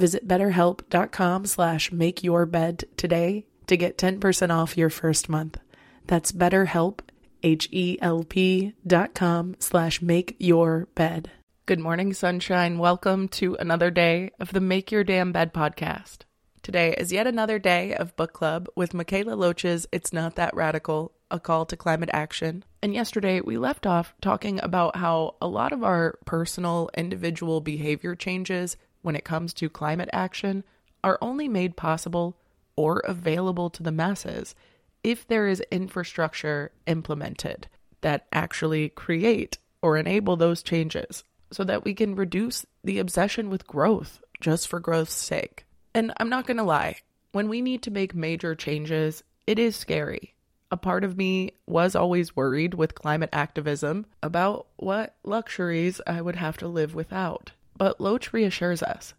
Visit betterhelp.com slash make your bed today to get 10% off your first month. That's betterhelp, H-E-L-P dot com slash make your bed. Good morning, sunshine. Welcome to another day of the Make Your Damn Bed podcast. Today is yet another day of book club with Mikaela Loach's It's Not That Radical, a call to climate action. And yesterday we left off talking about how a lot of our personal individual behavior changes when it comes to climate action are only made possible or available to the masses if there is infrastructure implemented that actually create or enable those changes so that we can reduce the obsession with growth just for growth's sake. And I'm not going to lie, when we need to make major changes, it is scary. A part of me was always worried with climate activism about what luxuries I would have to live without. But Loach reassures us.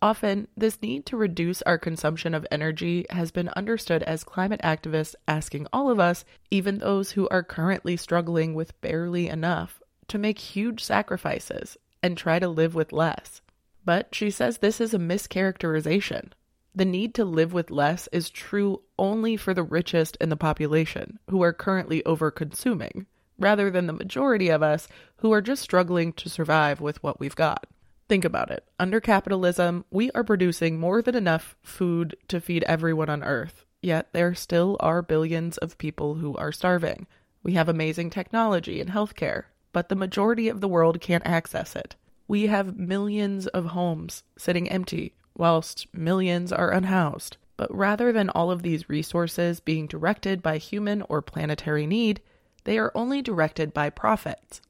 Often, this need to reduce our consumption of energy has been understood as climate activists asking all of us, even those who are currently struggling with barely enough, to make huge sacrifices and try to live with less. But she says this is a mischaracterization. The need to live with less is true only for the richest in the population, who are currently over-consuming, rather than the majority of us who are just struggling to survive with what we've got. Think about it. Under capitalism, we are producing more than enough food to feed everyone on Earth, yet there still are billions of people who are starving. We have amazing technology and healthcare, but the majority of the world can't access it. We have millions of homes sitting empty, whilst millions are unhoused. But rather than all of these resources being directed by human or planetary need, they are only directed by profits.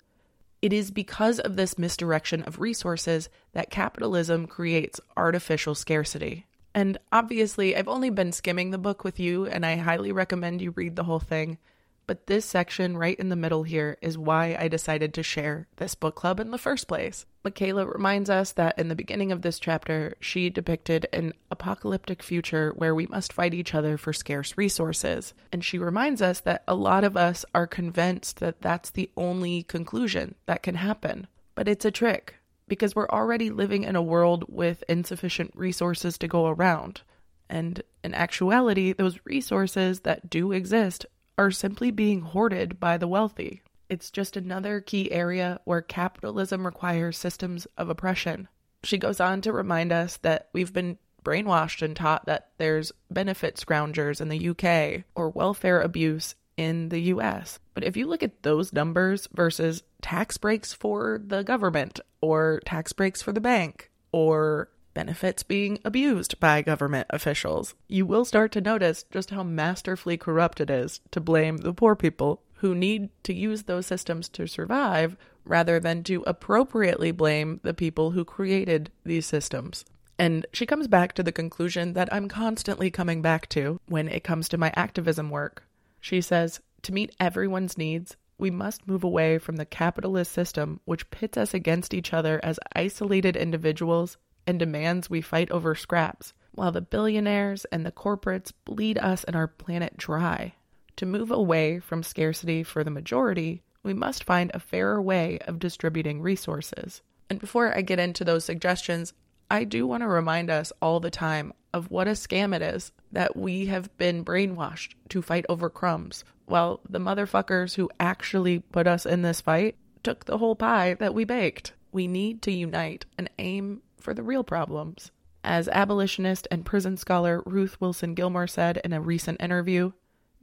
It is because of this misdirection of resources that capitalism creates artificial scarcity. And obviously, I've only been skimming the book with you, and I highly recommend you read the whole thing. But this section right in the middle here is why I decided to share this book club in the first place. Mikaela reminds us that in the beginning of this chapter, she depicted an apocalyptic future where we must fight each other for scarce resources. And she reminds us that a lot of us are convinced that that's the only conclusion that can happen. But it's a trick because we're already living in a world with insufficient resources to go around. And in actuality, those resources that do exist are simply being hoarded by the wealthy. It's just another key area where capitalism requires systems of oppression. She goes on to remind us that we've been brainwashed and taught that there's benefit scroungers in the UK or welfare abuse in the US. But if you look at those numbers versus tax breaks for the government or tax breaks for the bank or benefits being abused by government officials, you will start to notice just how masterfully corrupt it is to blame the poor people who need to use those systems to survive rather than to appropriately blame the people who created these systems. And she comes back to the conclusion that I'm constantly coming back to when it comes to my activism work. She says, To meet everyone's needs, we must move away from the capitalist system which pits us against each other as isolated individuals and demands we fight over scraps, while the billionaires and the corporates bleed us and our planet dry. To move away from scarcity for the majority, we must find a fairer way of distributing resources. And before I get into those suggestions, I do want to remind us all the time of what a scam it is that we have been brainwashed to fight over crumbs, while the motherfuckers who actually put us in this fight took the whole pie that we baked. We need to unite and aim for the real problems. As abolitionist and prison scholar Ruth Wilson Gilmore said in a recent interview,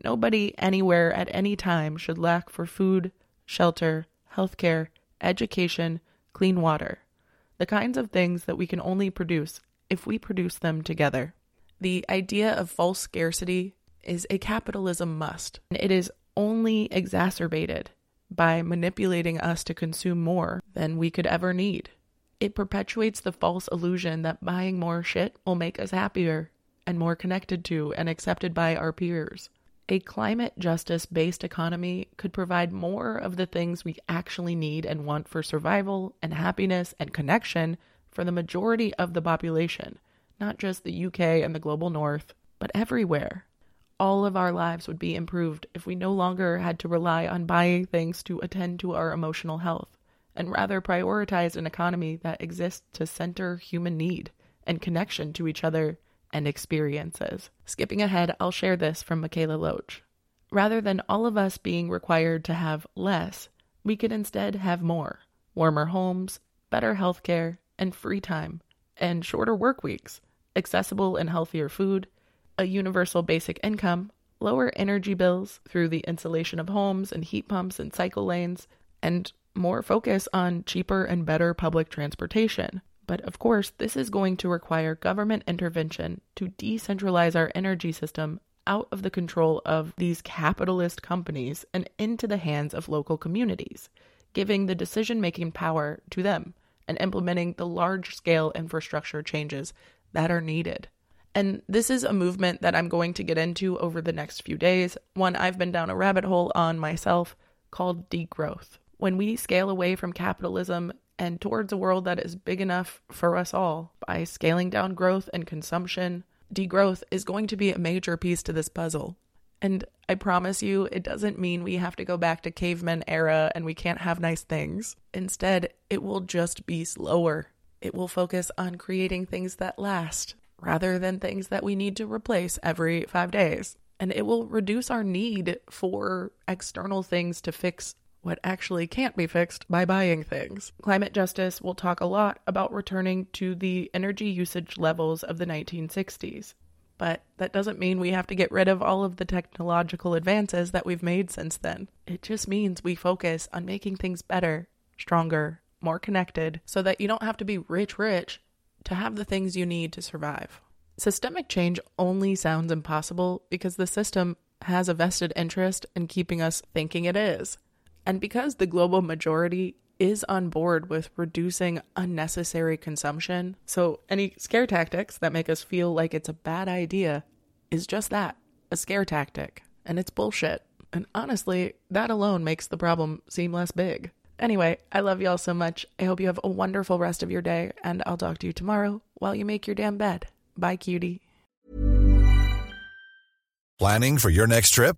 nobody anywhere at any time should lack for food, shelter, healthcare, education, clean water the kinds of things that we can only produce if we produce them together. The idea of false scarcity is a capitalism must. And It is only exacerbated by manipulating us to consume more than we could ever need. It perpetuates the false illusion that buying more shit will make us happier and more connected to and accepted by our peers. A climate justice based economy could provide more of the things we actually need and want for survival and happiness and connection for the majority of the population, not just the UK and the global north, but everywhere. All of our lives would be improved if we no longer had to rely on buying things to attend to our emotional health, and rather prioritized an economy that exists to center human need and connection to each other and experiences. Skipping ahead, I'll share this from Mikaela Loach. Rather than all of us being required to have less, we could instead have more warmer homes, better healthcare, and free time, and shorter work weeks, accessible and healthier food, a universal basic income, lower energy bills through the insulation of homes and heat pumps and cycle lanes, and more focus on cheaper and better public transportation. But of course, this is going to require government intervention to decentralize our energy system out of the control of these capitalist companies and into the hands of local communities, giving the decision making power to them and implementing the large scale infrastructure changes that are needed. And this is a movement that I'm going to get into over the next few days, one I've been down a rabbit hole on myself called degrowth. When we scale away from capitalism and towards a world that is big enough for us all by scaling down growth and consumption. Degrowth is going to be a major piece to this puzzle. And I promise you, it doesn't mean we have to go back to caveman era and we can't have nice things. Instead, it will just be slower. It will focus on creating things that last rather than things that we need to replace every five days. And it will reduce our need for external things to fix what actually can't be fixed by buying things. Climate justice will talk a lot about returning to the energy usage levels of the 1960s. But that doesn't mean we have to get rid of all of the technological advances that we've made since then. It just means we focus on making things better, stronger, more connected, so that you don't have to be rich, rich to have the things you need to survive. Systemic change only sounds impossible because the system has a vested interest in keeping us thinking it is. And because the global majority is on board with reducing unnecessary consumption, so any scare tactics that make us feel like it's a bad idea is just that a scare tactic. And it's bullshit. And honestly, that alone makes the problem seem less big. Anyway, I love y'all so much. I hope you have a wonderful rest of your day, and I'll talk to you tomorrow while you make your damn bed. Bye, cutie. Planning for your next trip?